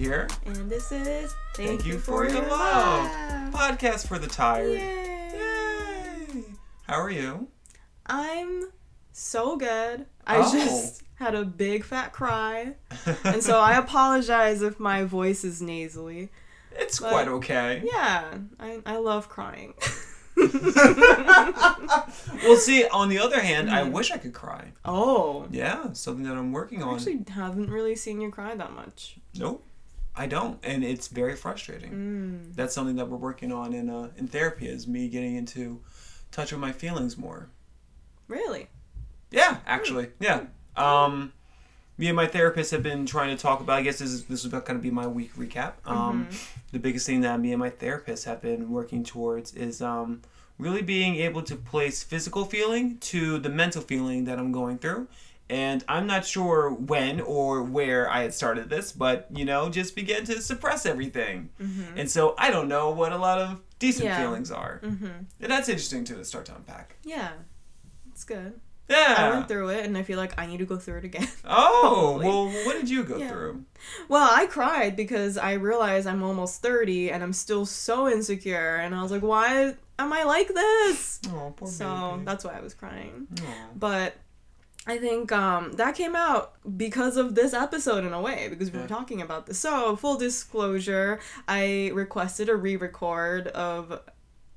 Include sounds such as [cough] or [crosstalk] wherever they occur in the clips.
is Ollie over here. And this is Thank, you, for, your love. Podcast for the tired. Yay. Yay. How are you? I'm so good. I Oh. just had a big fat cry. [laughs] And so I apologize if my voice is nasally. It's But- quite okay. Yeah, I, I love crying. [laughs] Well, see, on the other hand, I Mhm. wish I could cry. oh. Yeah, something that I'm working on. I actually haven't really seen you cry that much. Nope, I don't, and it's very frustrating. Mm. That's something that we're working on in uh, in therapy. Is me getting into touch with my feelings more. Really? Yeah, actually, yeah. Um, me and my therapist have been trying to talk about. I guess this is this is going to be my week recap. Um, the biggest thing that me and my therapist have been working towards is um, really being able to place physical feeling to the mental feeling that I'm going through. And I'm not sure when or where I had started this, but you know, just began to suppress everything. Mm-hmm. And so I don't know what a lot of decent Yeah. feelings are. Mm-hmm. And that's interesting to start to unpack. Yeah. It's good. Yeah. I went through it and I feel like I need to go through it again. [laughs] Oh, Probably. well, what did you go Yeah. through? Well, I cried because I realized I'm almost 30 and I'm still so insecure. And I was like, why am I like this? Oh, poor So baby. that's why I was crying. Aw. But I think um, that came out because of this episode in a way, because we were talking about this. So, full disclosure, I requested a re record of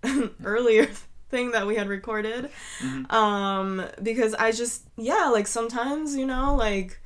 an [laughs] earlier thing that we had recorded. Mhm. Um, because I just, yeah, like sometimes, you know, like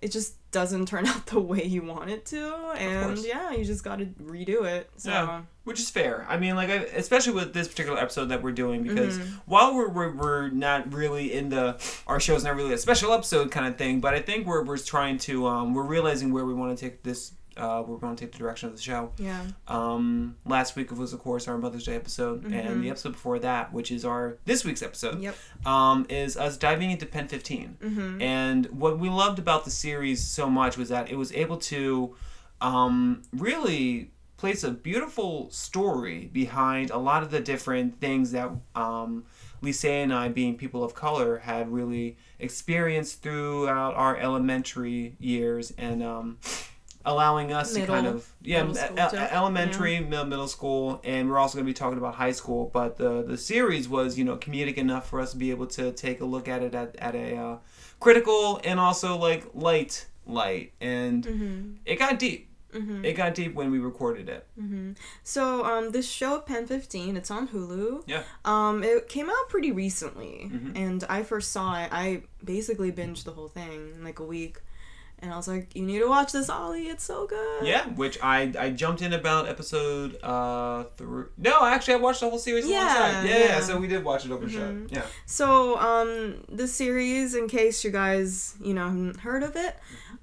it just doesn't turn [laughs] out the way you want it to. And yeah, you just gotta redo it. So, Yeah. Which is fair. I mean, like, I, especially with this particular episode that we're doing, because Mhm. while we're, we're we're not really in the our show's not really a special episode kind of thing, but I think we're we're trying to um we're realizing where we want to take this uh we're going to take the direction of the show. yeah. Um, last week was of course our Mother's Day episode, and Mhm. the episode before that, which is our this week's episode, Yep. um, is us diving into Pen Fifteen. Mm-hmm. And what we loved about the series so much was that it was able to um, really place a beautiful story behind a lot of the different things that um, Lisa and I, being people of color, had really experienced throughout our elementary years and um, allowing us to kind of yeah middle e- e- elementary mid- middle school and we're also going to be talking about high school but the the series was you know comedic enough for us to be able to take a look at it at, at a uh, critical and also like light light and Mm-hmm. it got deep Mm-hmm. it got deep when we recorded it Mm-hmm. So, um, this show, Pen 15, it's on Hulu. Yeah. Um, it came out pretty recently, Mhm. and I first saw it. I basically binged the whole thing in like a week, and I was like, "You need to watch this, Ollie. It's so good." yeah which i i jumped in about episode uh three no actually i watched the whole series Yeah, alongside. yeah, yeah yeah. so we did watch it open Mhm. shut yeah So, um, the series, in case you guys, you know, haven't heard of it,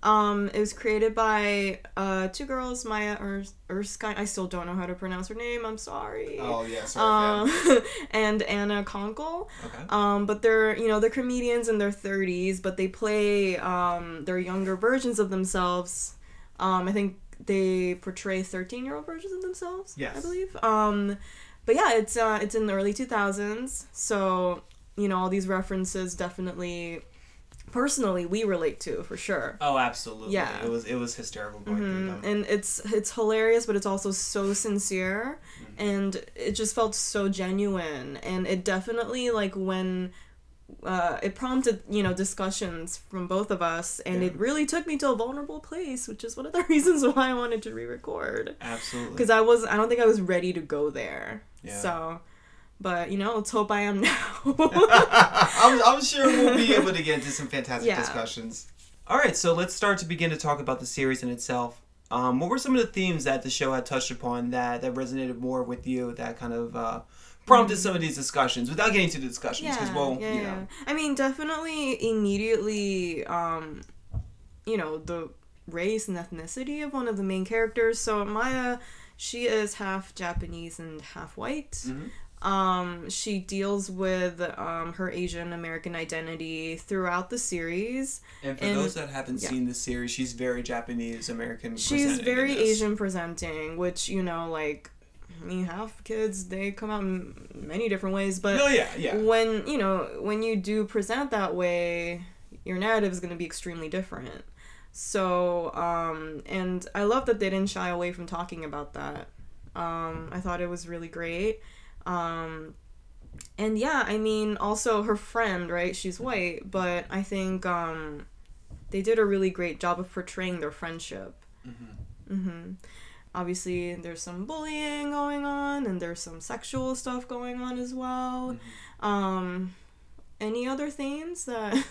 um, it was created by uh two girls, Maya Ers- Erskine. I still don't know how to pronounce her name. I'm sorry. oh yeah Um, [laughs] and Anna Konkle. okay Um, but they're you know they're comedians in their 30s, but they play um, their younger versions of themselves. Um, I think they portray 13 year old versions of themselves. Yes. I believe. Um, but yeah, it's uh, it's in the early 2000s, so you know all these references definitely, personally, we relate to for sure. Oh, absolutely. Yeah. It was it was hysterical going through Mhm. them. And it's it's hilarious, but it's also so sincere, Mm-hmm. and it just felt so genuine. And it definitely like when uh, it prompted you know discussions from both of us, and Yeah. it really took me to a vulnerable place, which is one of the [laughs] reasons why I wanted to re-record Absolutely. because I was I don't think I was ready to go there. Yeah. So, but you know, let's hope I am now. [laughs] I'm, I'm sure we'll be able to get into some fantastic Yeah. discussions. All right, so let's start to begin to talk about the series in itself. Um, what were some of the themes that the show had touched upon that, that resonated more with you that kind of uh, prompted some of these discussions without getting into the discussions? Because, well, yeah, you yeah. know. I mean, definitely immediately, um, you know, the race and ethnicity of one of the main characters. So Maya, she is half Japanese and half white. Mhm. Um, she deals with um, her Asian American identity throughout the series. And for And- those that haven't yeah. seen the series, she's very Japanese American. She's very. Asian presenting, which you know, like, mean, half kids they come out in many different ways, but No, yeah, yeah. when you know when you do present that way your narrative is going to be extremely different So, um, and I love that they didn't shy away from talking about that. Um, I thought it was really great. Um, and yeah, I mean, also her friend, right? She's white, but I think um, they did a really great job of portraying their friendship. Mm-hmm. hmm Obviously, there's some bullying going on, and there's some sexual stuff going on as well. Um, any other themes that [laughs]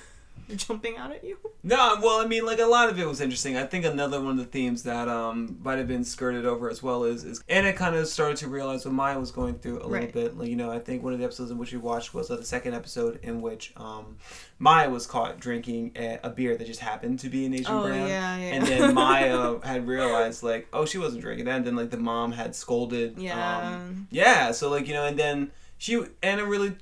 [laughs] jumping out at you? No, well, I mean, like a lot of it was interesting. I think another one of the themes that um might have been skirted over as well is, is and it kind of started to realize what Maya was going through a little bit. Like you know, I think one of the episodes in which we watched was uh, the second episode in which um Maya was caught drinking a, a beer that just happened to be an Asian Oh brand. yeah, yeah. And then [laughs] Maya had realized like, oh, she wasn't drinking that. And then like the mom had scolded. yeah. Um, yeah. So like you know, and then she and Anna really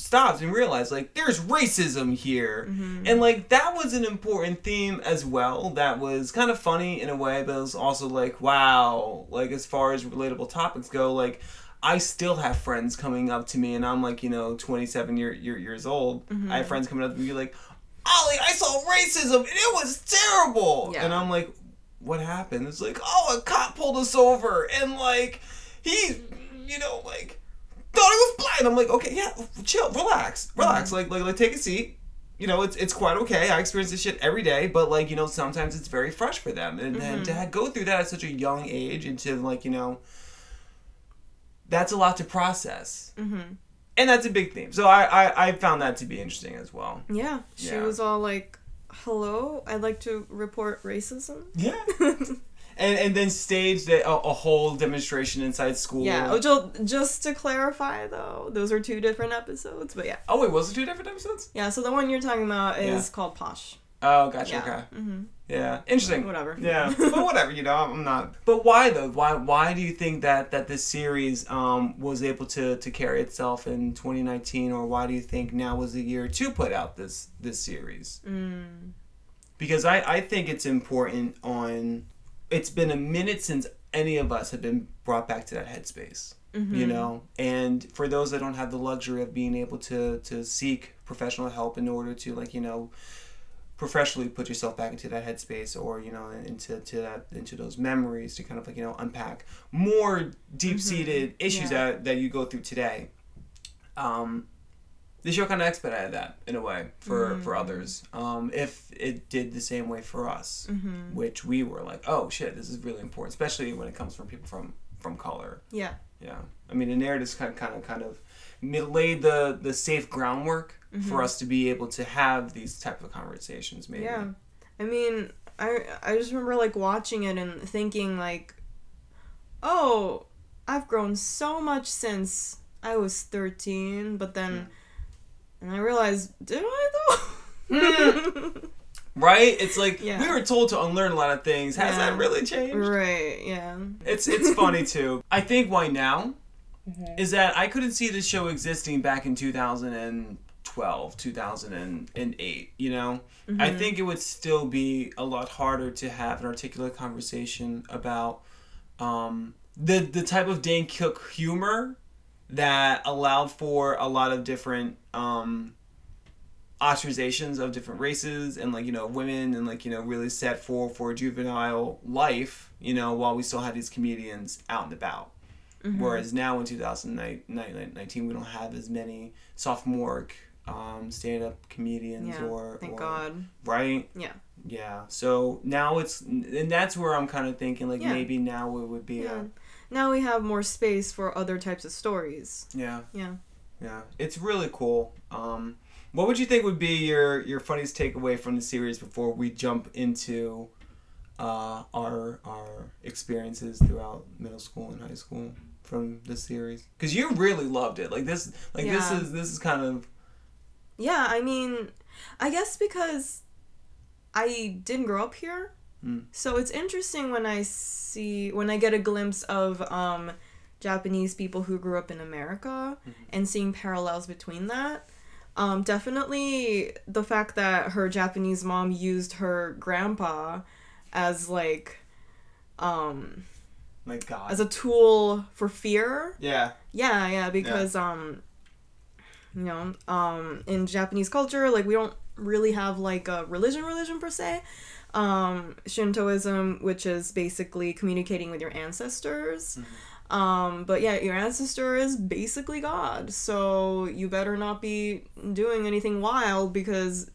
stopped and realized like there's racism here. Mhm. And like that was an important theme as well. That was kind of funny in a way, but it was also like, wow, like as far as relatable topics go, like I still have friends coming up to me, and I'm like, you know, 27 year, year, years old. Mhm. I have friends coming up to me like, Ollie, I saw racism and it was terrible. Yeah. And I'm like, what happened? It's like, oh, a cop pulled us over, and like he, you know, like thought he was black. And I'm like, okay, yeah, chill, relax, relax. Like, like, like, take a seat. You know, it's it's quite okay. I experience this shit every day, but like, you know, sometimes it's very fresh for them, and then to go through that at such a young age, and to like, you know, that's a lot to process, hmm and that's a big theme. So I I, I found that to be interesting as well. Yeah, she Yeah. was all like, "Hello, I'd like to report racism." Yeah. [laughs] And and then staged a, a whole demonstration inside school. yeah. Oh, ju- just to clarify though, those are two different episodes. But yeah, Oh wait, was it two different episodes? yeah. So the one you're talking about is Yeah. called Posh. Oh, gotcha. Yeah. Okay. hmm Yeah. Interesting. Whatever. Yeah, [laughs] but whatever, you know, I'm not. But why though? Why why do you think that that this series um was able to to carry itself in 2019, or why do you think now was the year to put out this this series? Mm. Because I I think it's important. On it's been a minute since any of us have been brought back to that headspace. Mm-hmm. You know, and for those that don't have the luxury of being able to to seek professional help in order to like you know professionally put yourself back into that headspace or you know into to that into those memories to kind of like you know unpack more deep seated issues Yeah. that that you go through today um the show kind of expedited that in a way for for others um if it did the same way for us Mm-hmm. which we were like oh shit this is really important especially when it comes from people from from color Yeah. yeah, I mean the narrative's kind of kind of kind of laid the the safe groundwork for us to be able to have these type of conversations. Maybe. Yeah. I mean, I I just remember like watching it and thinking like, oh, I've grown so much since I was thirteen, but then, and I realized, did I though? Right? It's like Yeah. we were told to unlearn a lot of things. Has Yeah. that really changed? right. Yeah. It's it's funny [laughs] too. I think why now Mm-hmm. is that I couldn't see this show existing back in 2012, 2008, you know? Mm-hmm. I think it would still be a lot harder to have an articulate conversation about um, the the type of Dane Cook humor that allowed for a lot of different um, ostracizations of different races and like you know women and like you know really set for for juvenile life you know while we still had these comedians out and about Mm-hmm. whereas now in 2019 we don't have as many sophomore um, stand-up comedians Yeah. or Thank or- God. right Yeah. yeah so now it's and that's where i'm kind of thinking like Yeah. maybe now it would be Yeah. a Now we have more space for other types of stories. yeah Yeah. yeah it's really cool um what would you think would be your your funniest takeaway from the series before we jump into uh our our experiences throughout middle school and high school from this series because you really loved it like this like this is this is kind of Yeah, I mean, I guess because I didn't grow up here. Mm. So it's interesting when I see when I get a glimpse of um Japanese people who grew up in America and seeing parallels between that. Um definitely the fact that her Japanese mom used her grandpa as like um like god as a tool for fear yeah yeah, yeah, because um you know, um in Japanese culture, like we don't really have like a religion religion per se. Um, Shintoism, which is basically communicating with your ancestors. Um, but yeah, your ancestor is basically God, so you better not be doing anything wild because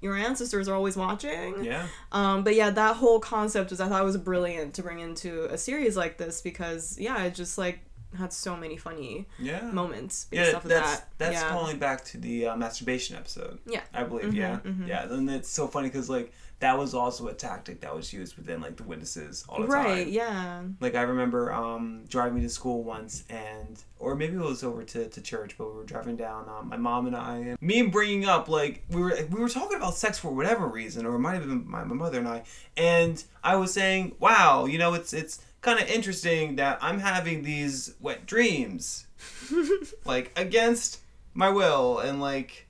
your ancestors are always watching. Yeah. Um, but yeah, that whole concept was I thought was brilliant to bring into a series like this because yeah, it just like had so many funny Yeah. moments based Yeah, off of that's that. that's yeah. calling back to the uh, masturbation episode. Yeah. I believe. Mhm, yeah, mhm. yeah. And it's so funny because like that was also a tactic that was used within like the witnesses all the right. time. Right, yeah. Like I remember um, driving to school once, and or maybe it was over to, to church, but we were driving down. Um, my mom and I, and me, and bringing up like we were we were talking about sex for whatever reason, or it might have been my, my mother and I, and I was saying, "Wow, you know, it's it's kind of interesting that I'm having these wet dreams, [laughs] like against my will, and like,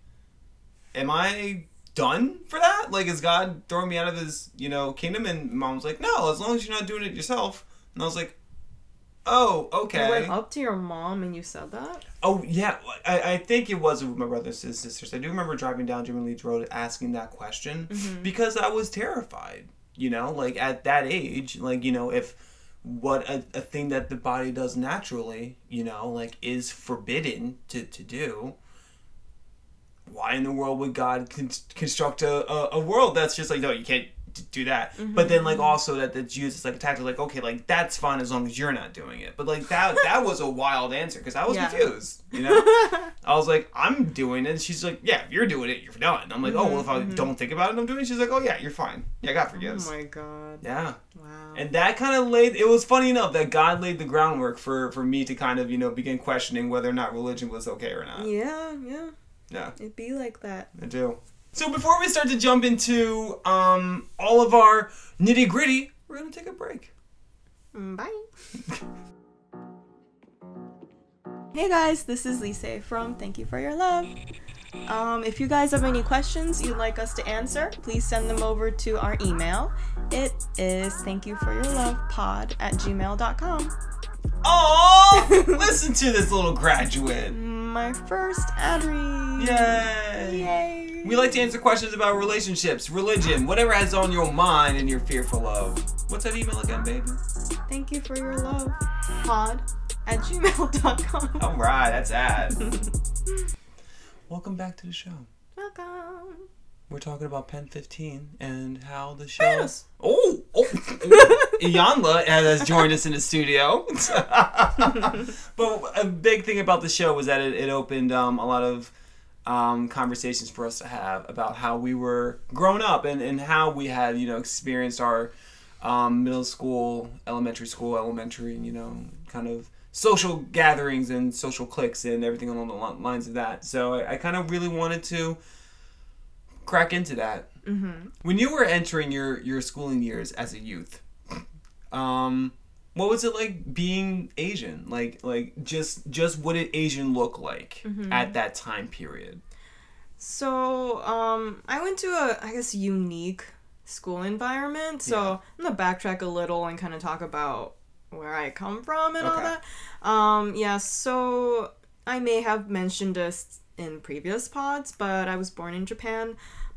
am I?" Done for that like is god throwing me out of his you know kingdom and mom was like no as long as you're not doing it yourself and i was like oh okay You went up to your mom and you said that. Oh yeah, I, I think it was with my brothers and sisters. I do remember driving down Jimmy Leeds Road asking that question mm-hmm. because I was terrified. You know, like at that age, like you know, if what a, a thing that the body does naturally, you know, like is forbidden to, to do. Why in the world would God con- construct a, a, a world that's just like no, you can't d- do that. Mm-hmm. But then like also that that's used as like a tactic, like okay, like that's fine as long as you're not doing it. But like that that was a wild answer because I was Yeah. confused. You know, [laughs] I was like, I'm doing it. And she's like, Yeah, if you're doing it, you're done. I'm like, Oh well, if I mm-hmm. don't think about it, I'm doing it. She's like, Oh yeah, you're fine. Yeah, God forgives. Oh my god. yeah, Wow. and that kind of laid. It was funny enough that God laid the groundwork for for me to kind of you know begin questioning whether or not religion was okay or not. yeah, yeah. Yeah. It'd be like that. I do. So before we start to jump into um, all of our nitty gritty, we're gonna take a break. Mm, Bye. [laughs] hey guys, this is Lise from Thank You for Your Love. Um, if you guys have any questions you'd like us to answer, please send them over to our email. It is thank you for your love pod at gmail.com. Oh, [laughs] listen to this little graduate. My first ad read. Yay! Yay. We like to answer questions about relationships, religion, whatever has on your mind and you're fearful of. What's that email again, baby? Thank you for your love pod at gmail.com. All right, that's ad. [laughs] Welcome back to the show. Welcome. We're talking about Pen 15 and how the show. Yes. Oh, oh. [laughs] Iyanla has joined us in the studio. [laughs] but a big thing about the show was that it, it opened um, a lot of um, conversations for us to have about how we were growing up and, and how we had, you know, experienced our um, middle school, elementary school, elementary, you know, kind of social gatherings and social cliques and everything along the lines of that. So I, I kind of really wanted to crack into that. Mm-hmm. When you were entering your your schooling years as a youth, um, what was it like being Asian? Like like just just what did Asian look like at that time period? So, um, I went to a, I guess, unique school environment. So, Yeah. I'm gonna backtrack a little and kind of talk about where I come from and all that. Um, yeah, so I may have mentioned this in previous pods, but I was born in Japan.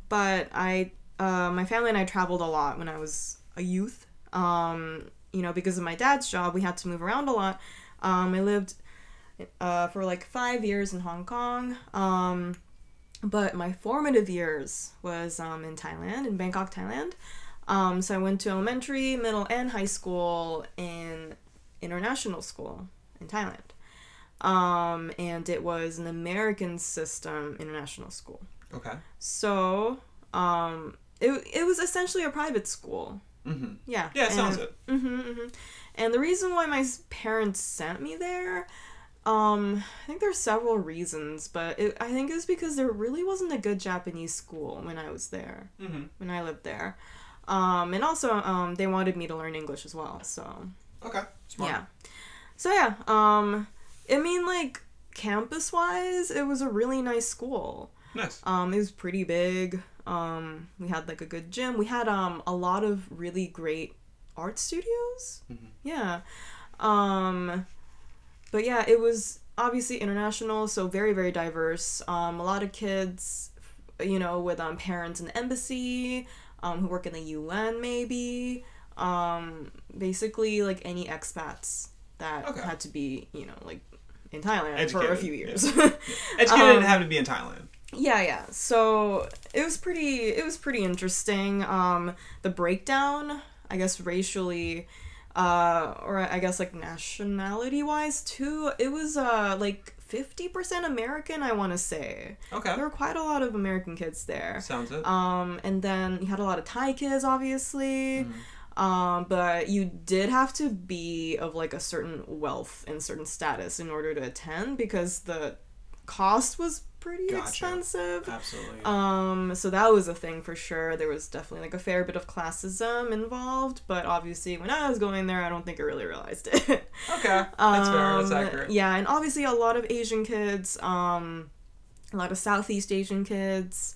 But I, uh, my family and I traveled a lot when I was a youth. Um, you know, because of my dad's job, we had to move around a lot. Um, I lived uh, for like five years in Hong Kong. Um, but my formative years was um, in Thailand, in Bangkok, Thailand. Um, so I went to elementary, middle, and high school in international school in Thailand. Um, and it was an American system international school. Okay. So um, it, it was essentially a private school. Mm-hmm. Yeah. Yeah, it sounds and- it. hmm hmm And the reason why my parents sent me there, um, I think there's several reasons, but it, I think it was because there really wasn't a good Japanese school when I was there, Mm-hmm. when I lived there. Um, and also, um, they wanted me to learn English as well, so Okay. Smart. yeah. So yeah, um, I mean, like campus wise, it was a really nice school. Nice. Um, it was pretty big. Um, we had like a good gym. We had um a lot of really great art studios. Mhm. Yeah. Um, but yeah, it was obviously international, so very very diverse. Um, a lot of kids you know, with um parents in the embassy, um, who work in the UN maybe. Um, basically like any expats that Okay. had to be, you know, like in Thailand for a few years. [laughs] Educated Um, didn't have to be in Thailand. yeah, yeah. So it was pretty it was pretty interesting. Um the breakdown, I guess racially uh or I guess like nationality wise too, it was uh like 50% American, I want to say. Okay. There were quite a lot of American kids there. Sounds it. Um, and then you had a lot of Thai kids, obviously. Mm-hmm. Um, but you did have to be of like a certain wealth and certain status in order to attend because the cost was pretty Gotcha. expensive. Absolutely. Um, so that was a thing for sure. There was definitely like a fair bit of classism involved, but obviously when I was going there, I don't think I really realized it. [laughs] okay. That's fair. That's Um, accurate. Yeah, and obviously a lot of Asian kids, um, a lot of Southeast Asian kids,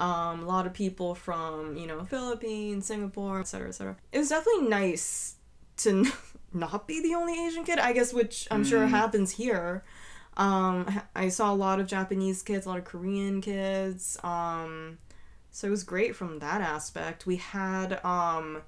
um, a lot of people from you know Philippines, Singapore, etc., etc. It was definitely nice to n- [laughs] not be the only Asian kid, I guess, which I'm sure Mm. happens here. Um, I- I saw a lot of Japanese kids, a lot of Korean kids. Um, so it was great from that aspect. We had um,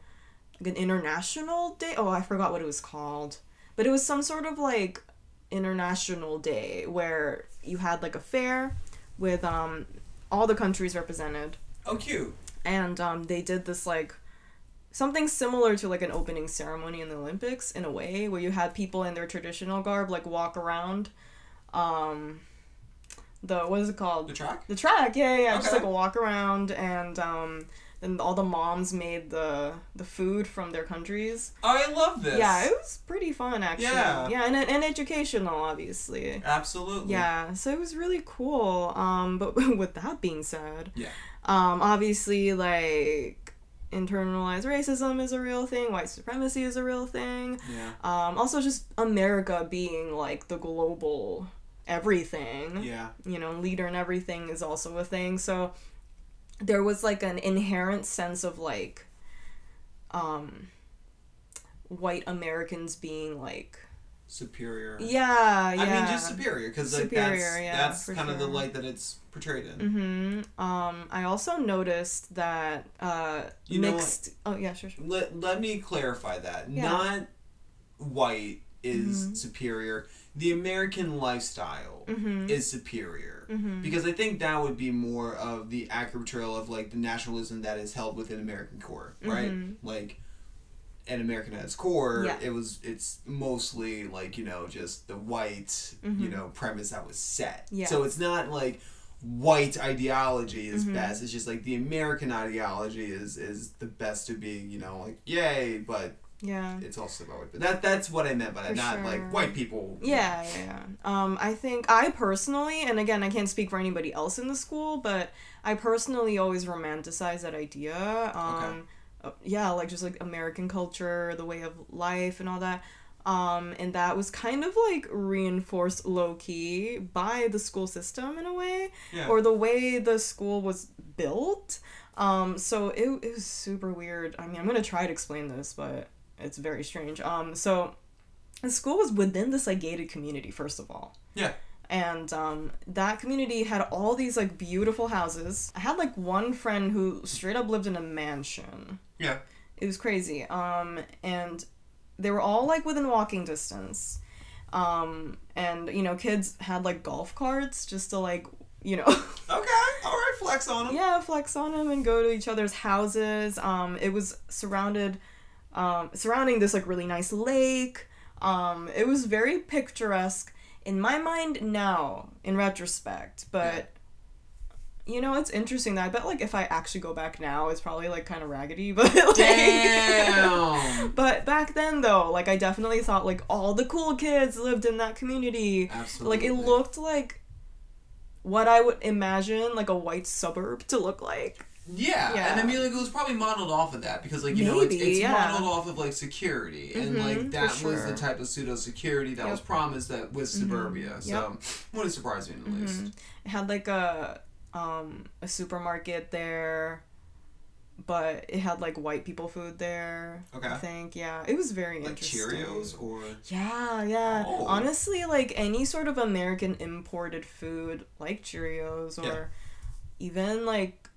an international day. Oh, I forgot what it was called, but it was some sort of like international day where you had like a fair with um, all the countries represented, Oh, cute. and um, they did this like something similar to like an opening ceremony in the Olympics in a way, where you had people in their traditional garb like walk around. Um, the what is it called? The track. The track, yeah, yeah, just Okay. like a walk around, and um, then all the moms made the the food from their countries. Oh, I love this. Yeah, it was pretty fun actually. Yeah. yeah, and and educational, obviously. Absolutely. Yeah, so it was really cool. Um, but [laughs] with that being said, Yeah. um, obviously like internalized racism is a real thing. White supremacy is a real thing. Yeah. Um, also just America being like the global everything Yeah. you know, leader and everything is also a thing. So there was like an inherent sense of like um white Americans being like Superior. yeah, yeah. I mean, just superior because like Superior, that's yeah, that's kind of the light that it's portrayed in. Mm-hmm. Um I also noticed that uh You mixed Oh, yeah, sure, sure. Let let me clarify that. Yeah. Not white is Mhm. superior. The American lifestyle Mhm. is superior. Mhm. Because I think that would be more of the accurate portrayal of like the nationalism that is held within American core, right? Mhm. Like and American at its core, Yeah. it was it's mostly like, you know, just the white, you Mhm. know, premise that was set. Yeah. So it's not like white ideology is Mhm. best. It's just like the American ideology is is the best of being, you know, like yay, but Yeah. it's also about white. But that that's what I meant by that. Not sure. like white people. Yeah, yeah, yeah. Um, I think I personally, and again, I can't speak for anybody else in the school, but I personally always romanticize that idea. Um, uh, yeah, like just like American culture, the way of life, and all that. Um, and that was kind of like reinforced low key by the school system in a way, Yeah. or the way the school was built. Um, so it, it was super weird. I mean, I'm gonna try to explain this, but it's very strange. Um, so the school was within this like gated community, first of all. Yeah. And um, that community had all these like beautiful houses. I had like one friend who straight up lived in a mansion. Yeah. It was crazy. Um, and they were all like within walking distance. Um, and you know, kids had like golf carts just to like, you know, [laughs] Okay. All right. Flex on them. yeah, flex on them and go to each other's houses. Um, it was surrounded, um, surrounding this like really nice lake. Um, it was very picturesque in my mind now, in retrospect. But you know, it's interesting that I bet like if I actually go back now, it's probably like kind of raggedy. [laughs] But like, Damn. [laughs] but back then though, like I definitely thought like all the cool kids lived in that community. Absolutely. Like it looked like what I would imagine like a white suburb to look like. Yeah. Yeah. and I mean, like, it was probably modeled off of that because, like, you know, it's, it's yeah. modeled off of like security, and Mhm, like that was the type of pseudo security that was promised that was suburbia. So wouldn't surprise me in the least. Mhm. It had like a um a supermarket there, but it had like white people food there. I Okay. think yeah, it was very Like interesting. Cheerios or Yeah, yeah. Oh. Honestly, like any sort of American imported food, like Cheerios or Yeah. even like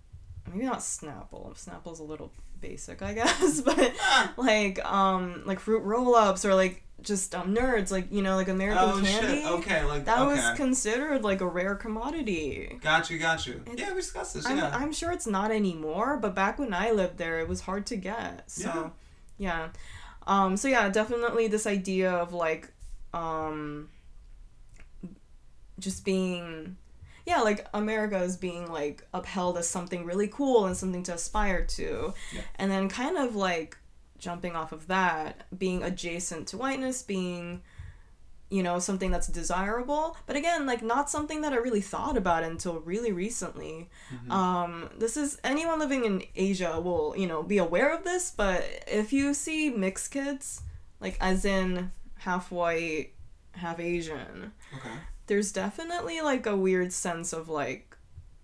maybe not Snapple. Snapple's a little basic, I guess, [laughs] but like um like fruit roll-ups or like just um nerds like you know like American oh candy. shit. Okay, like That okay. was considered like a rare commodity. got you, got you. It- Yeah, we discussed this. I'm, Yeah. I'm sure it's not anymore, but back when I lived there, it was hard to get. So, yeah. Um, so yeah, definitely this idea of like, um, just being, yeah, like America is being like upheld as something really cool and something to aspire to, Yeah. and then kind of like jumping off of that, being adjacent to whiteness, being you know something that's desirable but again like not something that i really thought about until really recently um this is anyone living in asia will you know be aware of this but if you see mixed kids like as in half white half asian okay. There's definitely like a weird sense of like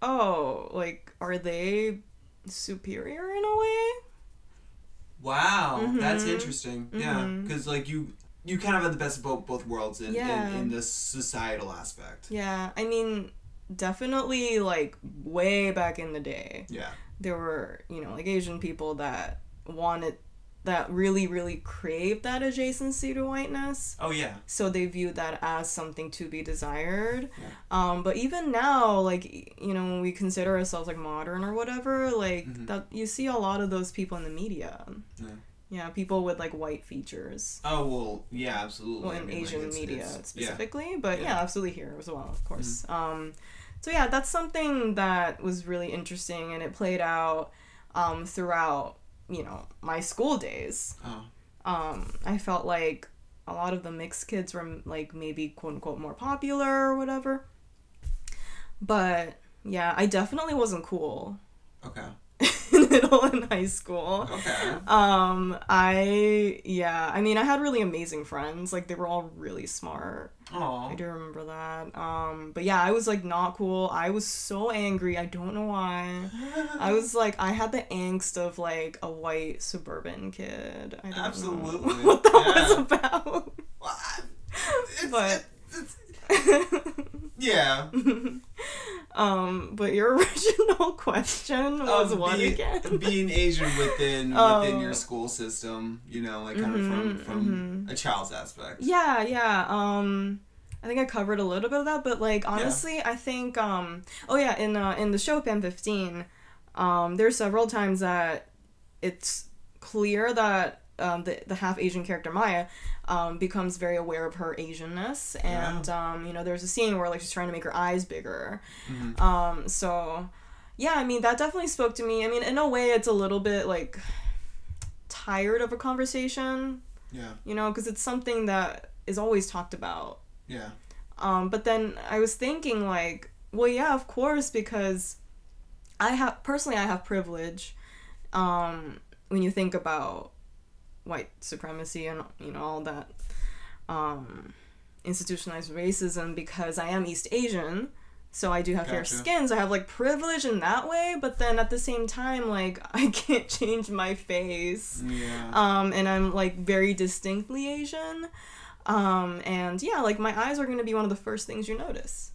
oh like are they superior in a way Wow, that's Mhm. interesting. Yeah, Mhm. because like you, you kind of have the best of both, both worlds in, Yeah. in in the societal aspect. yeah i mean definitely like way back in the day Yeah. there were you know like asian people that wanted that really really crave that adjacency to whiteness Oh yeah. so they view that as something to be desired Yeah. um but even now like you know when we consider ourselves like modern or whatever like Mhm. that you see a lot of those people in the media Yeah. yeah people with like white features Oh well, yeah, absolutely. well I in mean, like, asian it's- media it's- yeah. specifically but yeah. Yeah. Mm-hmm. absolutely here as well of course um so yeah that's something that was really interesting and it played out um throughout you know my school days Oh. um i felt like a lot of the mixed kids were like maybe quote unquote more popular or whatever but yeah i definitely wasn't cool Okay. Middle [laughs] and high school. Okay. um i yeah i mean i had really amazing friends like they were all really smart. Oh. i do remember that. Um but yeah i was like not cool. I was so angry. I don't know why. I [laughs] was like i had the angst of like a white suburban kid. I don't Absolutely, know [laughs] what that was about. Well, it's, But- it's, it's, [laughs] yeah. [laughs] um but your [laughs] original question was Of what being, again being Asian within Oh. within your school system, you know, like kind of from from a child's aspect. Yeah, yeah. Um I think I covered a little bit of that, but like honestly, I think um oh yeah, in uh in the show Pen 15, um there's several times that it's clear that um the, the half Asian character Maya um becomes very aware of her Asianness and um you know there's a scene where like she's trying to make her eyes bigger. Mhm. Um so yeah, I mean that definitely spoke to me. I mean in a way it's a little bit like tired of a conversation Yeah. you know, because it's something that is always talked about. Yeah. Um, but then I was thinking, like, well, yeah, of course, because I have personally, I have privilege. Um, when you think about white supremacy and you know all that um, institutionalized racism, because I am East Asian, so I do have fair Gotcha. skin, so I have like privilege in that way. But then at the same time, like, [laughs] I can't change my face Yeah. um, and I'm like very distinctly Asian. Um, and yeah, like my eyes are going to be one of the first things you notice.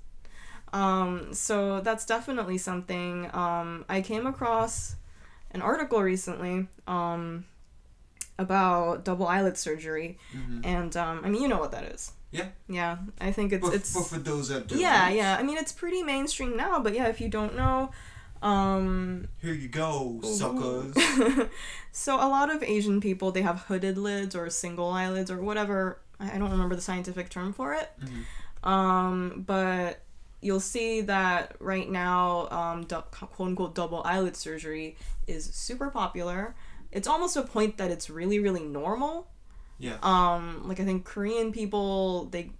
Um, so that's definitely something. Um, I came across an article recently um, about double eyelid surgery, Mhm. and um, I mean, you know what that is. Yeah. Yeah, I think it's But, it's but for those that do yeah yeah. I mean, it's pretty mainstream now, but yeah, if you don't know, um, Here you go, suckers. [laughs] so a lot of Asian people they have hooded lids or single eyelids or whatever. I don't remember the scientific term for it. Mhm. Um, but you'll see that right now, um, du- quote unquote double eyelid surgery is super popular. It's almost a point that it's really really normal. Yeah. Um, like I think Korean people they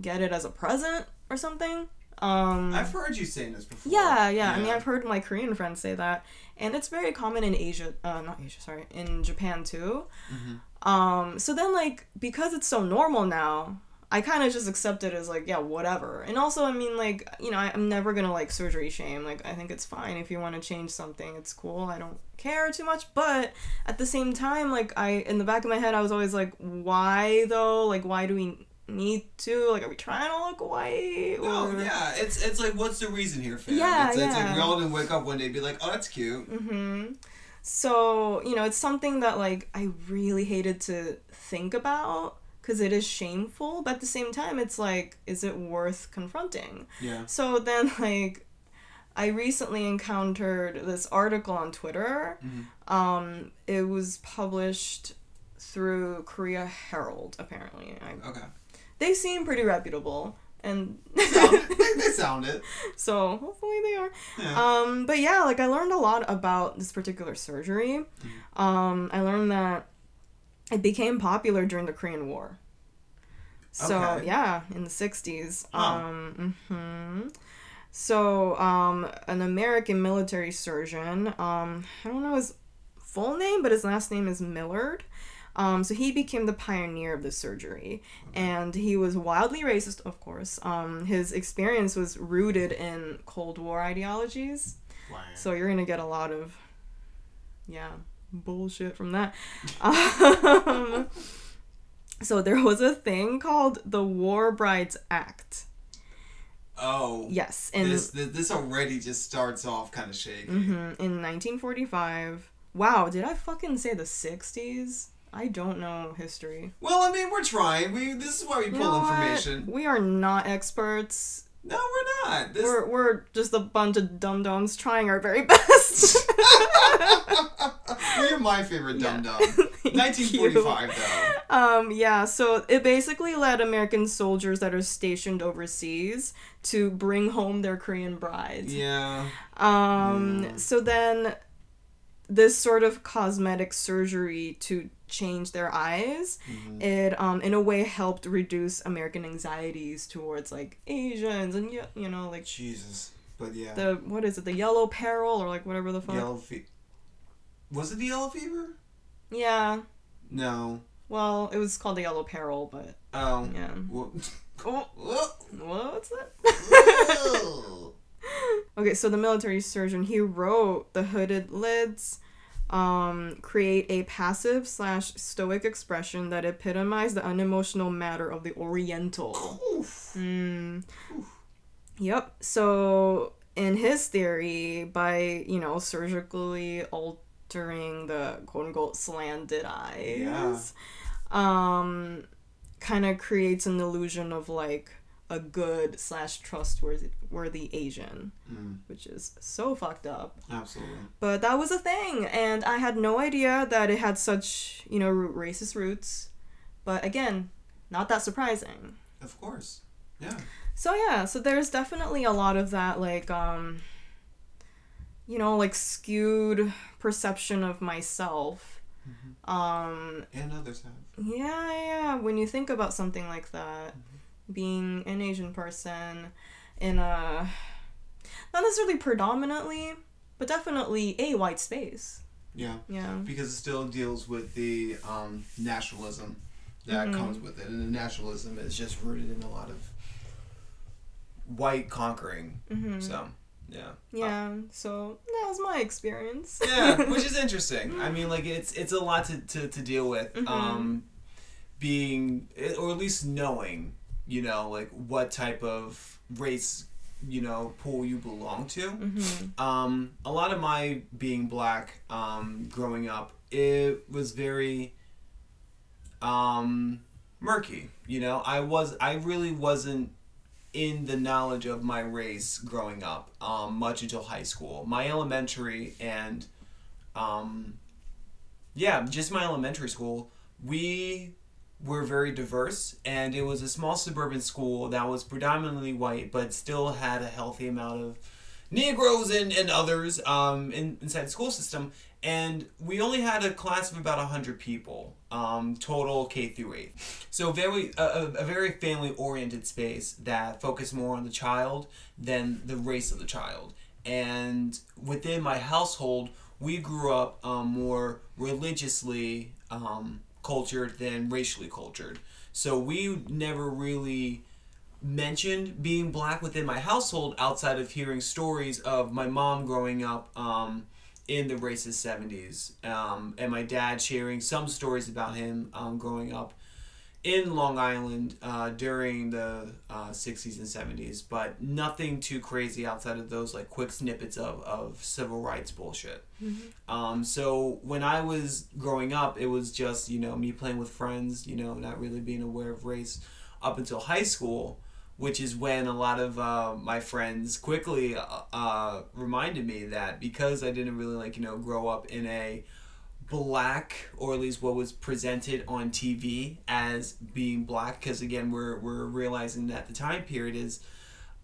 get it as a present or something. Um, I've heard you saying this before. yeah, yeah, I mean, I've heard my Korean friends say that, and it's very common in Asia. Uh, not Asia, sorry, in Japan too. Mhm. Um, so then like because it's so normal now, I kind of just accept it as like yeah, whatever. And also, I mean, like you know, I, I'm never gonna like surgery shame. Like I think it's fine if you want to change something. It's cool. I don't care too much. But at the same time, like I in the back of my head, I was always like, why though? Like why do we need to? Like, are we trying to look white? No, or- yeah, it's it's like, what's the reason here, fam? Yeah, it's, it's like yeah. we all didn't wake up one day and be like, oh, that's cute. Mm-hmm. So, you know, it's something that like I really hated to think about because it is shameful, but at the same time it's like is it worth confronting? Yeah. So then [laughs] like I recently encountered this article on Twitter. Mhm. Um it was published through Korea Herald apparently. I, Okay. they seem pretty reputable and [laughs] they, sound it. so hopefully they are. Yeah. Um, but yeah, like I learned a lot about this particular surgery. Um, I learned that it became popular during the Korean War. So Okay. yeah, in the sixties. Um, hmm So um, an American military surgeon. Um, I don't know his full name, but his last name is Millard. Um, so he became the pioneer of the surgery, and he was wildly racist, of course. Um, his experience was rooted in Cold War ideologies, Wow. so you're gonna get a lot of, yeah, bullshit from that. [laughs] Um, so there was a thing called the War Brides Act. oh. Yes, in this, this already just starts off kind of shaky. mhm, in 1945. Wow, did I fucking say the 60s? I don't know history. Well, I mean, we're trying. We this is why we You pull know what? information. We are not experts. No, we're not. This, We're, we're just a bunch of dum dums trying our very [laughs] best. [laughs] You're my favorite Yeah. dum dum. [laughs] Thank 1945 though. Um, yeah, so it basically led American soldiers that are stationed overseas to bring home their Korean brides. Yeah. Um, Mm. so then this sort of cosmetic surgery to change their eyes, Mhm. it um in a way helped reduce American anxieties towards like Asians and you know like Jesus. But yeah. the what is it the yellow peril or like whatever the fuck. yellow fever. Was it the yellow fever? Yeah. No. Well, it was called the yellow peril, but Oh. yeah. Wha- Oh, Wha- what's that? [laughs] Okay, so the military surgeon he wrote the hooded lids um, create a passive slash stoic expression that epitomize the unemotional matter of the Oriental. Oof. Mm. Yep. So in his theory, by you know surgically altering the quote unquote slanted eyes, um, kind of creates an illusion of like a good slash trustworthy worthy Asian, Mm, which is so fucked up. absolutely. But that was a thing, and I had no idea that it had such you know racist roots. But again, not that surprising. Of course. Yeah. So yeah, so there's definitely a lot of that like um you know, like skewed perception of myself. Um And others have. yeah, yeah, when you think about something like that, being an Asian person in a not necessarily predominantly, but definitely a white space. Yeah. Yeah. Because it still deals with the um, nationalism that Mhm. comes with it. And the nationalism is just rooted in a lot of white conquering. hmm So, yeah. Yeah, so that was my experience. yeah, [laughs] which is interesting. I mean, like it's it's a lot to, to, to deal with. Mhm. Um, being or at least knowing, you know, like what type of race, you know, pool you belong to. hmm Um, a lot of my being black, um, growing up, it was very um murky. You know, I was I really wasn't in the knowledge of my race growing up um, much until high school. My elementary and um, yeah, just my elementary school, we were very diverse, and it was a small suburban school that was predominantly white, but still had a healthy amount of Negroes and, and others um, in, inside the school system. And we only had a class of about 100 people, um, total K through 8. So very a, a very family oriented space that focused more on the child than the race of the child. And within my household, we grew up um, more religiously um, cultured than racially cultured. So we never really mentioned being black within my household outside of hearing stories of my mom growing up um, in the racist 70s um, and my dad sharing some stories about him um, growing up in Long Island uh, during the uh, 60s and 70s, but nothing too crazy outside of those like quick snippets of, of civil rights bullshit. Um, so when I was growing up, it was just, you know, me playing with friends, you know, not really being aware of race up until high school, which is when a lot of uh, my friends quickly uh, uh, reminded me that because I didn't really like, you know, grow up in a black or at least what was presented on TV as being black because again we're we're realizing that the time period is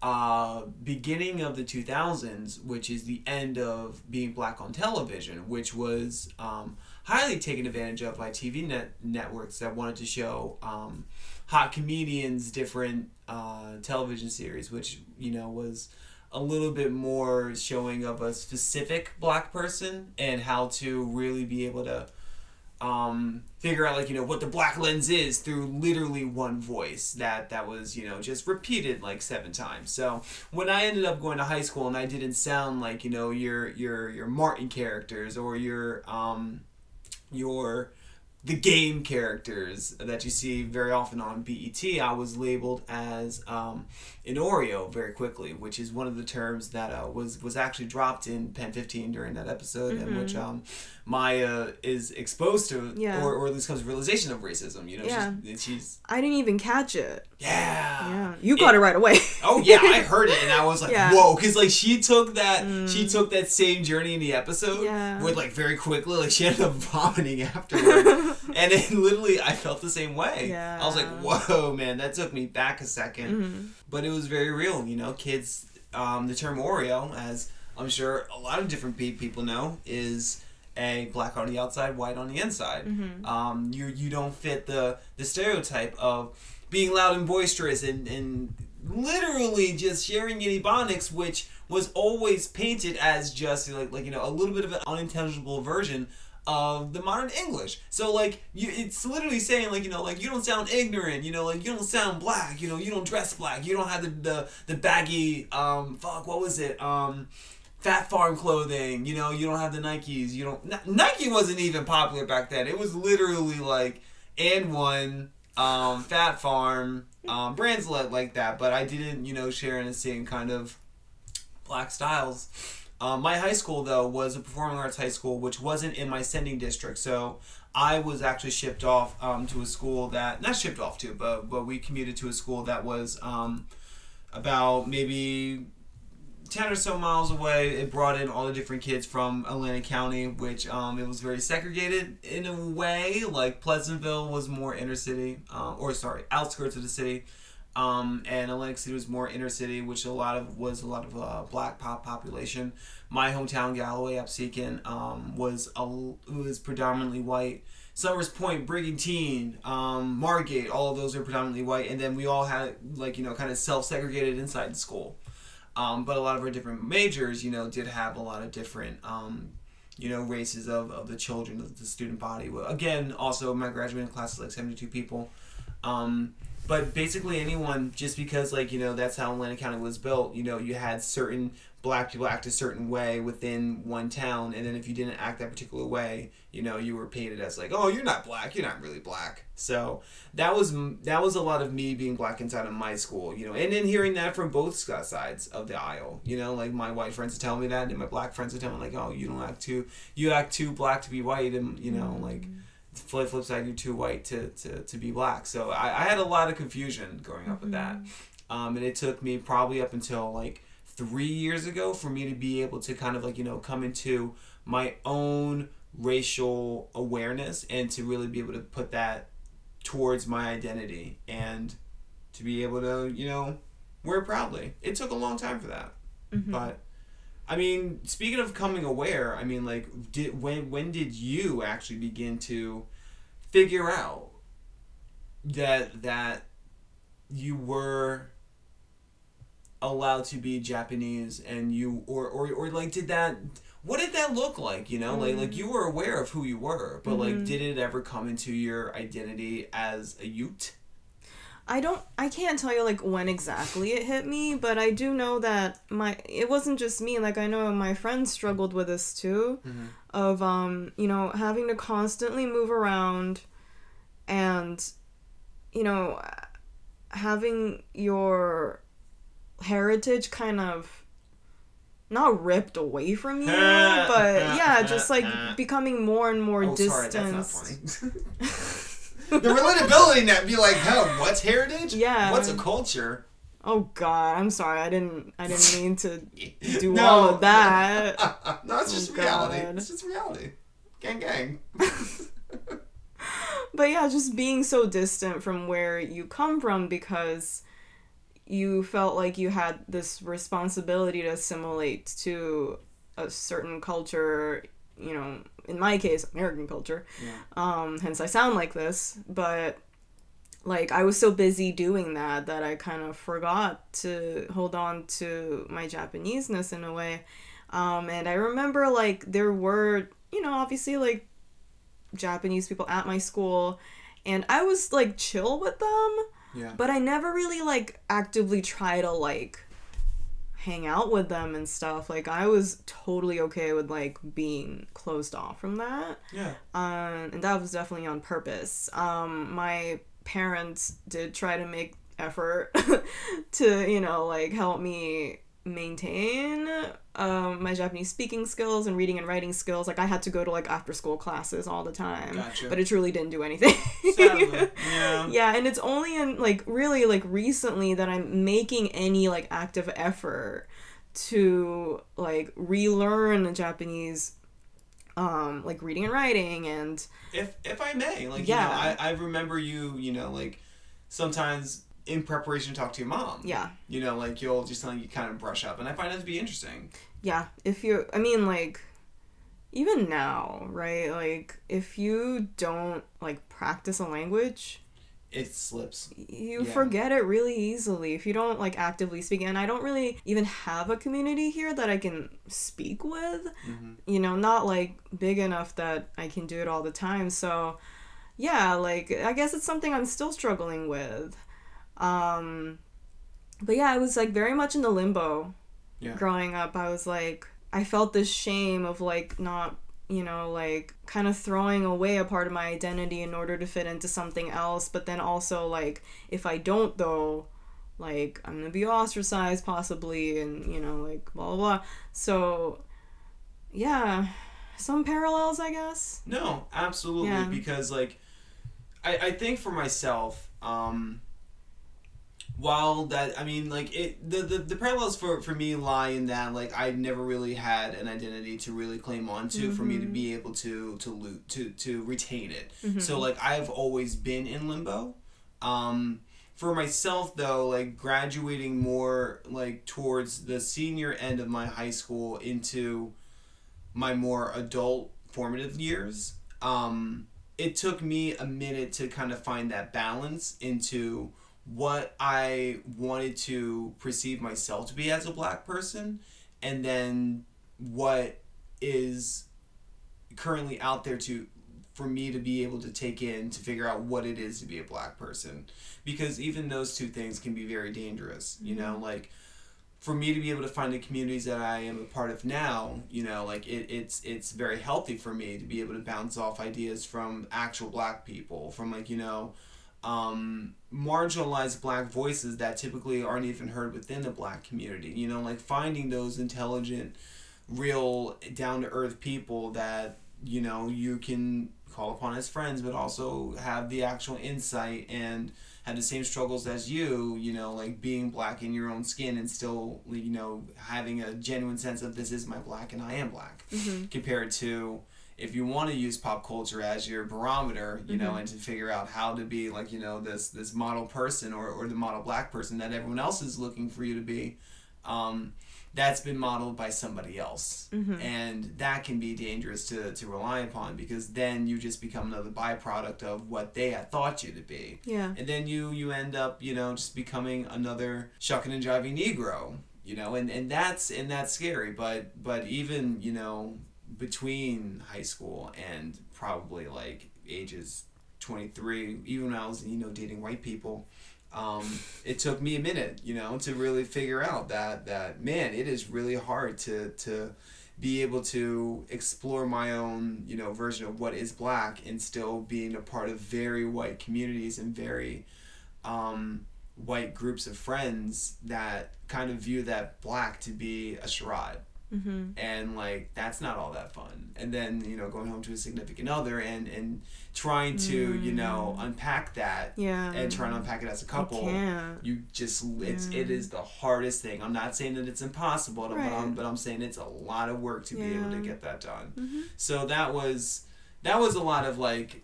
uh beginning of the 2000s which is the end of being black on television which was um highly taken advantage of by TV net networks that wanted to show um hot comedians different uh television series which you know was a little bit more showing of a specific black person and how to really be able to um, figure out like you know what the black lens is through literally one voice that that was you know just repeated like seven times. So when i ended up going to high school and i didn't sound like you know your your your martin characters or your um your the game characters that you see very often on BET, I was labeled as um, an Oreo very quickly, which is one of the terms that uh, was was actually dropped in PEN15 during that episode, in which um, Maya is exposed to, Yeah. or, or at least comes to realization of racism. You know, Yeah. she's, she's I didn't even catch it. yeah. Yeah, you got it, right away. Oh yeah, I [laughs] heard it and I was like, Yeah. Mm. whoa, because like she took that she took that same journey in the episode Yeah. with like very quickly, like she ended up [laughs] vomiting afterward, [laughs] and then literally I felt the same way. Yeah. I was like, whoa, man, that took me back a 2nd Mm-hmm. but it was very real. You know, kids, um, the term Oreo, as I'm sure a lot of different people know, is a black on the outside, white on the inside. Mm-hmm. Um, you you don't fit the the stereotype of being loud and boisterous and and literally just sharing in ebonics, which was always painted as just like like you know a little bit of an unintelligible version of the modern English. So like you it's literally saying like you know like you don't sound ignorant, you know like you don't sound black, you know you don't dress black, you don't have the the, the baggy um fuck what was it um Phat Farm clothing, you know you don't have the Nikes, you don't Nike wasn't even popular back then. It was literally like AND1 um Phat Farm um brands like that, but I didn't you know share in the same kind of black styles. Um, my high school though was a performing arts high school, which wasn't in my sending district. So I was actually shipped off um, to a school that not shipped off to, but but we commuted to a school that was um, about maybe ten or so miles away. It brought in all the different kids from Atlantic County, which um, it was very segregated in a way. Like Pleasantville was more inner city, um, or sorry, outskirts of the city. Um, and Atlantic City was more inner city, which a lot of was a lot of uh, black pop population. My hometown, Galloway, Absecon, um, was a, was predominantly white. Somers Point, Brigantine, um, Margate, all of those are predominantly white, and then we all had like you know kind of self segregated inside the school. Um, but a lot of our different majors, you know, did have a lot of different um, you know races of, of the children of the student body. Again, also my graduating class is like seventy two people. Um, but basically anyone just because like you know that's how Atlantic County was built you know you had certain black people act a certain way within one town and then if you didn't act that particular way you know you were painted as like oh you're not black you're not really black. So that was that was a lot of me being black inside of my school you know and then hearing that from both sides of the aisle you know like my white friends would tell me that and my black friends would tell me like oh you don't act too you act too black to be white and you know like flip flip side you're too white to, to, to be black. So I, I had a lot of confusion growing up with that. Um, and it took me probably up until like three years ago for me to be able to kind of like you know come into my own racial awareness and to really be able to put that towards my identity and to be able to you know wear it proudly. It took a long time for that. Mm-hmm. But I mean, speaking of coming aware, I mean, like, did when when did you actually begin to figure out that that you were allowed to be Japanese and you or or, or like did that what did that look like you know? Like like mm. you were aware of who you were but like mm-hmm. did it ever come into your identity as a Ute? I don't I can't tell you like when exactly it hit me, but I do know that my it wasn't just me, like I know my friends struggled with this too mm-hmm. of um, you know, having to constantly move around and you know, having your heritage kind of not ripped away from you, [laughs] but yeah, just like [laughs] becoming more and more Oh, distant. that's [laughs] the relatability net be like, oh, what's heritage? Yeah. What's a culture? Oh God, I'm sorry. I didn't. I didn't mean to do No. all of that. no, it's just Oh, reality. God. It's just reality. Gang, gang. but yeah, just being so distant from where you come from because you felt like you had this responsibility to assimilate to a certain culture, you know, in my case, American culture. Yeah. Um, hence I sound like this, but like I was so busy doing that that I kind of forgot to hold on to my Japaneseness in a way. Um, and I remember like there were, you know, obviously like Japanese people at my school and I was like chill with them, Yeah. but I never really like actively try to like hang out with them and stuff. Like I was totally okay with like being closed off from that. Yeah. Um, and that was definitely on purpose. Um, my parents did try to make effort [laughs] to, you know, like help me maintain um, my Japanese speaking skills and reading and writing skills. Like I had to go to like after school classes all the time, Gotcha. but it truly didn't do anything. Sadly. [laughs] Yeah. yeah, and it's only in like really like recently that I'm making any like active effort to like relearn the Japanese um like reading and writing and If if I may, like Yeah. you know, I, I remember you, you know, like sometimes in preparation to talk to your mom. yeah You know, like you'll just like you kind of brush up, and I find that to be interesting. yeah if you i mean like even now right like if you don't like practice a language It slips. you Yeah. forget it really easily if you don't like actively speak and i don't really even have a community here that i can speak with Mhm. you know not like big enough that i can do it all the time so yeah like i guess it's something i'm still struggling with um but yeah i was like very much in the limbo Yeah. growing up i was like i felt this shame of like not you know like kind of throwing away a part of my identity in order to fit into something else but then also like if i don't though like i'm gonna be ostracized possibly and you know like blah blah blah so yeah some parallels i guess No, absolutely. Yeah. Because like, I I think for myself, um, while that I mean like it the, the the parallels for for me lie in that like I never really had an identity to really claim onto for me to be able to to loot to to retain it. So like I've always been in limbo. Um, for myself though, like graduating more like towards the senior end of my high school into my more adult formative years, um, it took me a minute to kind of find that balance into what I wanted to perceive myself to be as a black person, and then what is currently out there to for me to be able to take in to figure out what it is to be a black person. Because even those two things can be very dangerous you mm-hmm. know? Like for me to be able to find the communities that I am a part of now, you know, like it, it's it's very healthy for me to be able to bounce off ideas from actual black people, from like, you know, um, marginalized black voices that typically aren't even heard within the black community. You know, like finding those intelligent, real, down to earth people that, you know, you can call upon as friends, but also have the actual insight and had the same struggles as you, you know, like being black in your own skin and still, you know, having a genuine sense of this is my black and I am black, compared to if you want to use pop culture as your barometer, you know, and to figure out how to be like, you know, this this model person or, or the model black person that everyone else is looking for you to be, um, that's been modeled by somebody else. And that can be dangerous to, to rely upon because then you just become another byproduct of what they had thought you to be. Yeah. And then you you end up you know just becoming another shucking and jiving negro you know and and that's and that's scary. But but even you know between high school and probably like ages 23 even when i was you know dating white people um, it took me a minute you know to really figure out that that man it is really hard to to be able to explore my own you know version of what is black and still being a part of very white communities and very um, white groups of friends that kind of view that black to be a charade Mm-hmm. and like that's not all that fun and then you know going home to a significant other and and trying to you know unpack that Yeah. and trying to unpack it as a couple you just it's Yeah. it is the hardest thing i'm not saying that it's impossible right but, I'm, but i'm saying it's a lot of work to be able to get that done Mhm. so that was that was a lot of like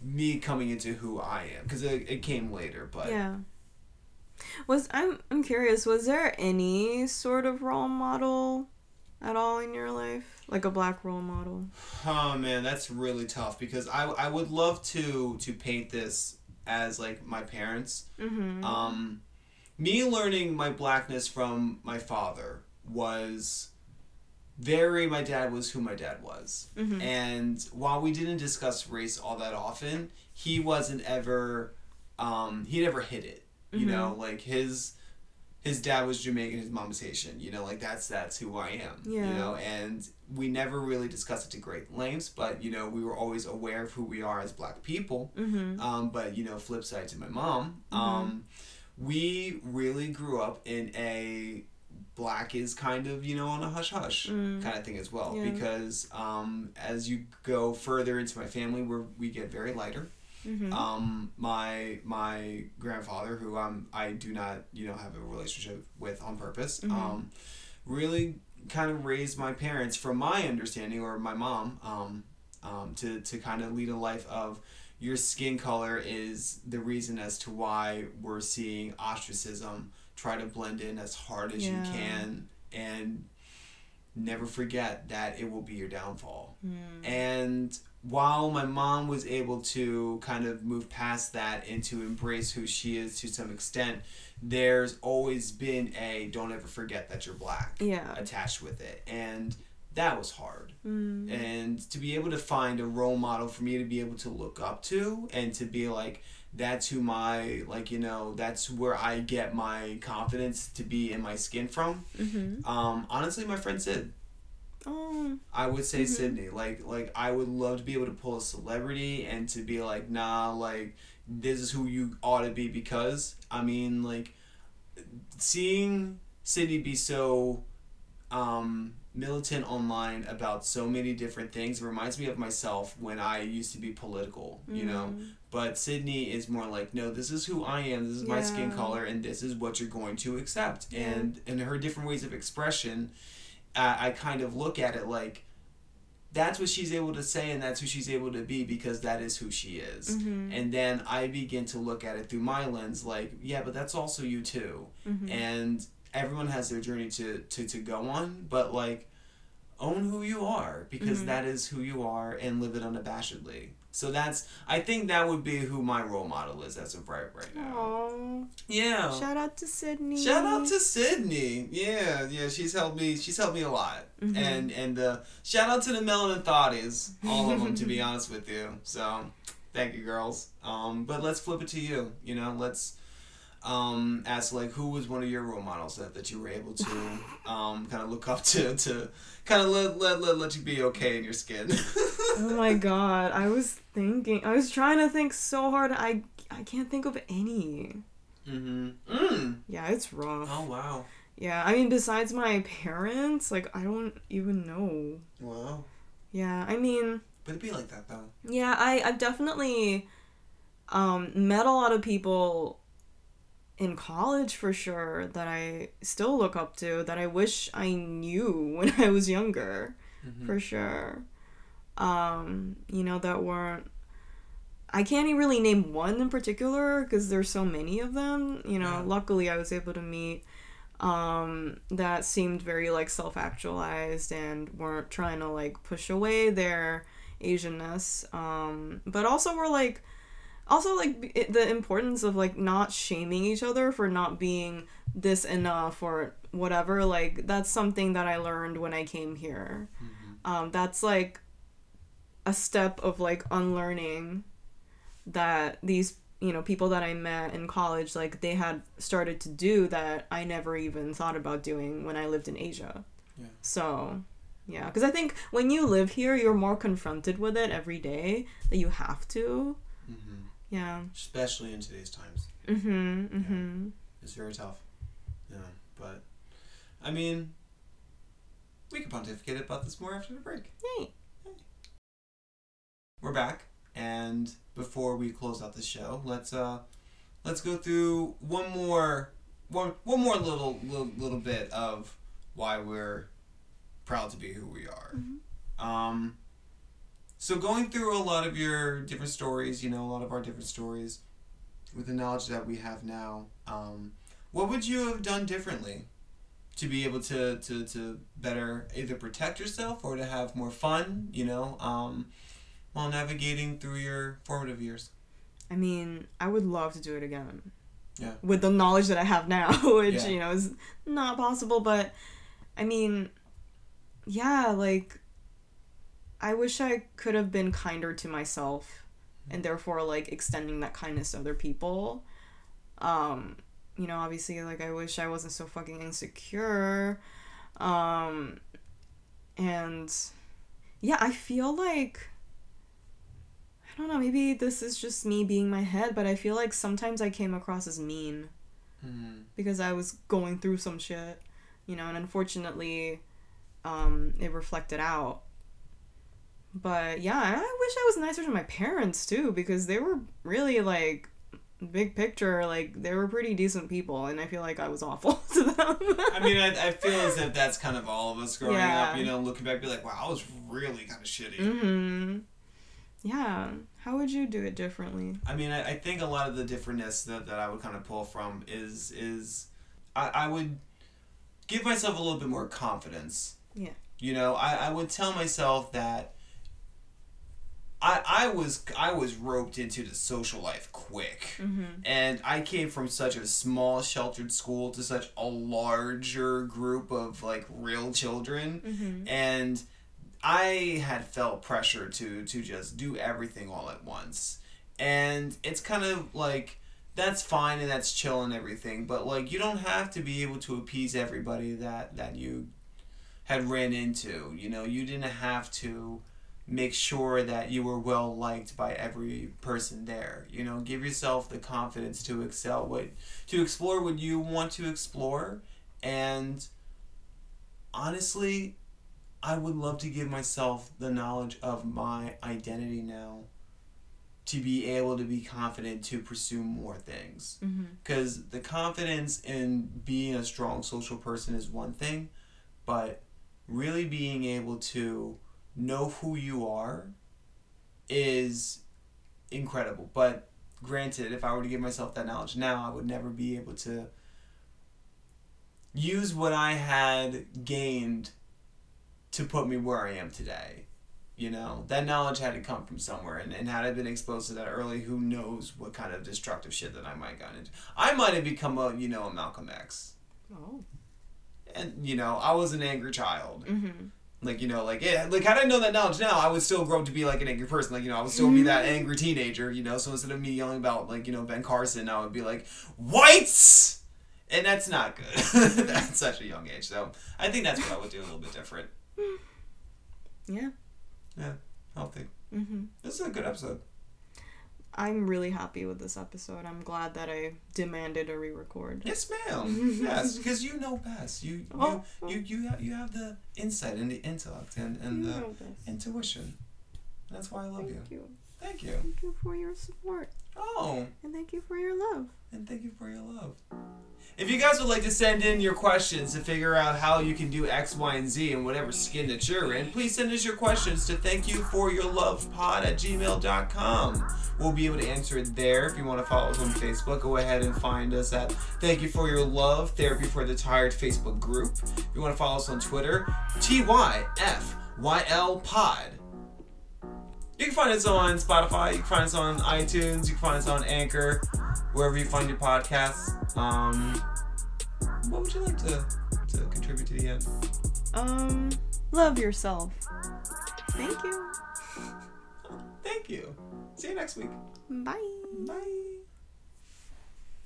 me coming into who i am because it, it came later but Yeah. Was I'm I'm curious, was there any sort of role model at all in your life? Like a black role model? Oh man, that's really tough because I, I would love to to paint this as like my parents. Mm-hmm. Um, me learning my blackness from my father was very my dad was who my dad was. Mhm. And while we didn't discuss race all that often, he wasn't ever um he never hid it. You Mhm. know, like his his dad was Jamaican, his mom was Haitian. You know, like that's that's who I am. Yeah. You know, and we never really discussed it to great lengths, but you know, we were always aware of who we are as black people. Mm-hmm. Um, but you know, flip side to my mom, um, we really grew up in a black is kind of you know on a hush hush Mm. kind of thing as well Yeah. because um, as you go further into my family, where we get very lighter. Mm-hmm. Um, my my grandfather, who um I do not you know have a relationship with on purpose, Mhm. um, really kind of raised my parents, from my understanding, or my mom, um, um, to to kind of lead a life of your skin color is the reason as to why we're seeing ostracism try to blend in as hard as Yeah. you can and never forget that it will be your downfall Mm. and while my mom was able to kind of move past that and to embrace who she is to some extent, there's always been a don't ever forget that you're black Yeah. attached with it. And that was hard. Mm. And to be able to find a role model for me to be able to look up to and to be like, that's who my, like, you know, that's where I get my confidence to be in my skin from. Mm-hmm. Um, honestly, my friend Sid. Oh. I would say Mhm. Sydney. Like like I would love to be able to pull a celebrity and to be like, nah, like this is who you ought to be because I mean like seeing Sydney be so um militant online about so many different things reminds me of myself when I used to be political, you know. Mm. But Sydney is more like, no, this is who I am, this is my skin color, and this is what you're going to accept. Yeah. And and her different ways of expression, I, I kind of look at it like that's what she's able to say and that's who she's able to be because that is who she is. Mhm. And then I begin to look at it through my lens like, yeah, but that's also you too. Mhm. And everyone has their journey to, to, to go on, but like own who you are because Mhm. that is who you are and live it unabashedly. So that's I think that would be who my role model is as of right right now. Aw. Yeah. Shout out to Sydney. Shout out to Sydney. Yeah, yeah, she's helped me. She's helped me a lot. Mhm. And and uh, shout out to the Melanin Thotties, all of them, to be [laughs] honest with you. So, thank you, girls. Um, but let's flip it to you. You know, let's um ask like who was one of your role models that, that you were able to [laughs] um kind of look up to to kind of let, let let let you be okay in your skin. Oh my [laughs] god, I was thinking. I was trying to think so hard. I I can't think of any. mm-hmm. Mm. Yeah, it's rough. Oh wow. Yeah, I mean, besides my parents, like I don't even know. Wow. Yeah, I mean, But it'd be like that though. yeah, I I've definitely um met a lot of people in college for sure that I still look up to that I wish I knew [laughs] when I was younger. Mhm. for sure. Um, you know, that weren't. I can't even really name one in particular because there's so many of them. You know, Yeah. luckily I was able to meet um, that seemed very like self actualized and weren't trying to like push away their Asianness. Um, but also were like, also like it- the importance of like not shaming each other for not being this enough or whatever. Like, that's something that I learned when I came here um, that's like a step of like unlearning that these you know people that i met in college like they had started to do that i never even thought about doing when i lived in asia Yeah. so yeah because i think when you live here you're more confronted with it every day that you have to Mm-hmm. Yeah Especially in today's times. Mm-hmm. Mm-hmm. It's very tough. Yeah, but I mean, we can pontificate about this more after the break. Yay. We're back, and before we close out the show, let's uh, let's go through one more one one more little little, little bit of why we're proud to be who we are. Um, so going through a lot of your different stories, you know, a lot of our different stories, with the knowledge that we have now, um, what would you have done differently to be able to, to, to better either protect yourself or to have more fun, you know, um, while navigating through your formative years? I mean, I would love to do it again. Yeah. With the knowledge that I have now, [laughs] which, Yeah. you know, is not possible, but I mean, yeah, like I wish I could have been kinder to myself and therefore like extending that kindness to other people. Um, you know, obviously like I wish I wasn't so fucking insecure. Um and yeah, I feel like I don't know, maybe this is just me being my head, but I feel like sometimes I came across as mean Mm. because I was going through some shit, you know, and unfortunately, um, it reflected out. But yeah, I wish I was nicer to my parents too because they were really like big picture, like they were pretty decent people, and I feel like I was awful [laughs] to them. I mean, I, I feel as if that's kind of all of us growing Yeah. up, you know, looking back, be like, wow, I was really kind of shitty. hmm Yeah. How would you do it differently? I mean, I, I think a lot of the differentness that, that I would kind of pull from is is I, I would give myself a little bit more confidence. Yeah. You know, I, I would tell myself that I I was I was roped into the social life quick. Mm-hmm. And I came from such a small sheltered school to such a larger group of like real children Mm-hmm. and I had felt pressure to to just do everything all at once. And it's kind of like that's fine and that's chill and everything, but like you don't have to be able to appease everybody that that you had ran into. You know, you didn't have to make sure that you were well liked by every person there. You know, give yourself the confidence to excel what to explore what you want to explore and honestly I would love to give myself the knowledge of my identity now to be able to be confident to pursue more things. Mm-hmm. Because the confidence in being a strong social person is one thing, but really being able to know who you are is incredible. But granted, if I were to give myself that knowledge now, I would never be able to use what I had gained to put me where I am today. You know, that knowledge had to come from somewhere, and, and had I been exposed to that early, who knows what kind of destructive shit that I might have gotten into. I might have become a, you know, a Malcolm X. Oh. And, you know, I was an angry child. Mm-hmm. Like, you know, like, yeah, like, had I known that knowledge now, I would still grow up to be, like, an angry person. Like, you know, I would still be that angry teenager, you know, so instead of me yelling about, like, you know, Ben Carson, I would be like, whites! And that's not good. [laughs] at such a young age. So I think that's what I would do a little bit different. [laughs] Yeah. Yeah. Healthy. Mm-hmm. This is a good episode. I'm really happy with this episode. I'm glad that I demanded a re-record. Yes, ma'am. [laughs] yes, because you know best. You you Oh. oh. you you have, you have the insight and the intellect and, and You the intuition. That's why I love you. Thank you. Thank you. Thank you for your support. Oh, And thank you for your love. and thank you for your love. If you guys would like to send in your questions to figure out how you can do X, Y, and Z in whatever skin that you're in, please send us your questions to thank you for your love pod at gmail.com. We'll be able to answer it there. If you want to follow us on Facebook, go ahead and find us at Thank You for Your Love Therapy for the Tired Facebook group. If you want to follow us on Twitter, TYFYL Pod. You can find us on Spotify. You can find us on iTunes. You can find us on Anchor, wherever you find your podcasts. Um, what would you like to, to contribute to the end? Um, love yourself. Thank you. Thank you. See you next week. Bye. Bye.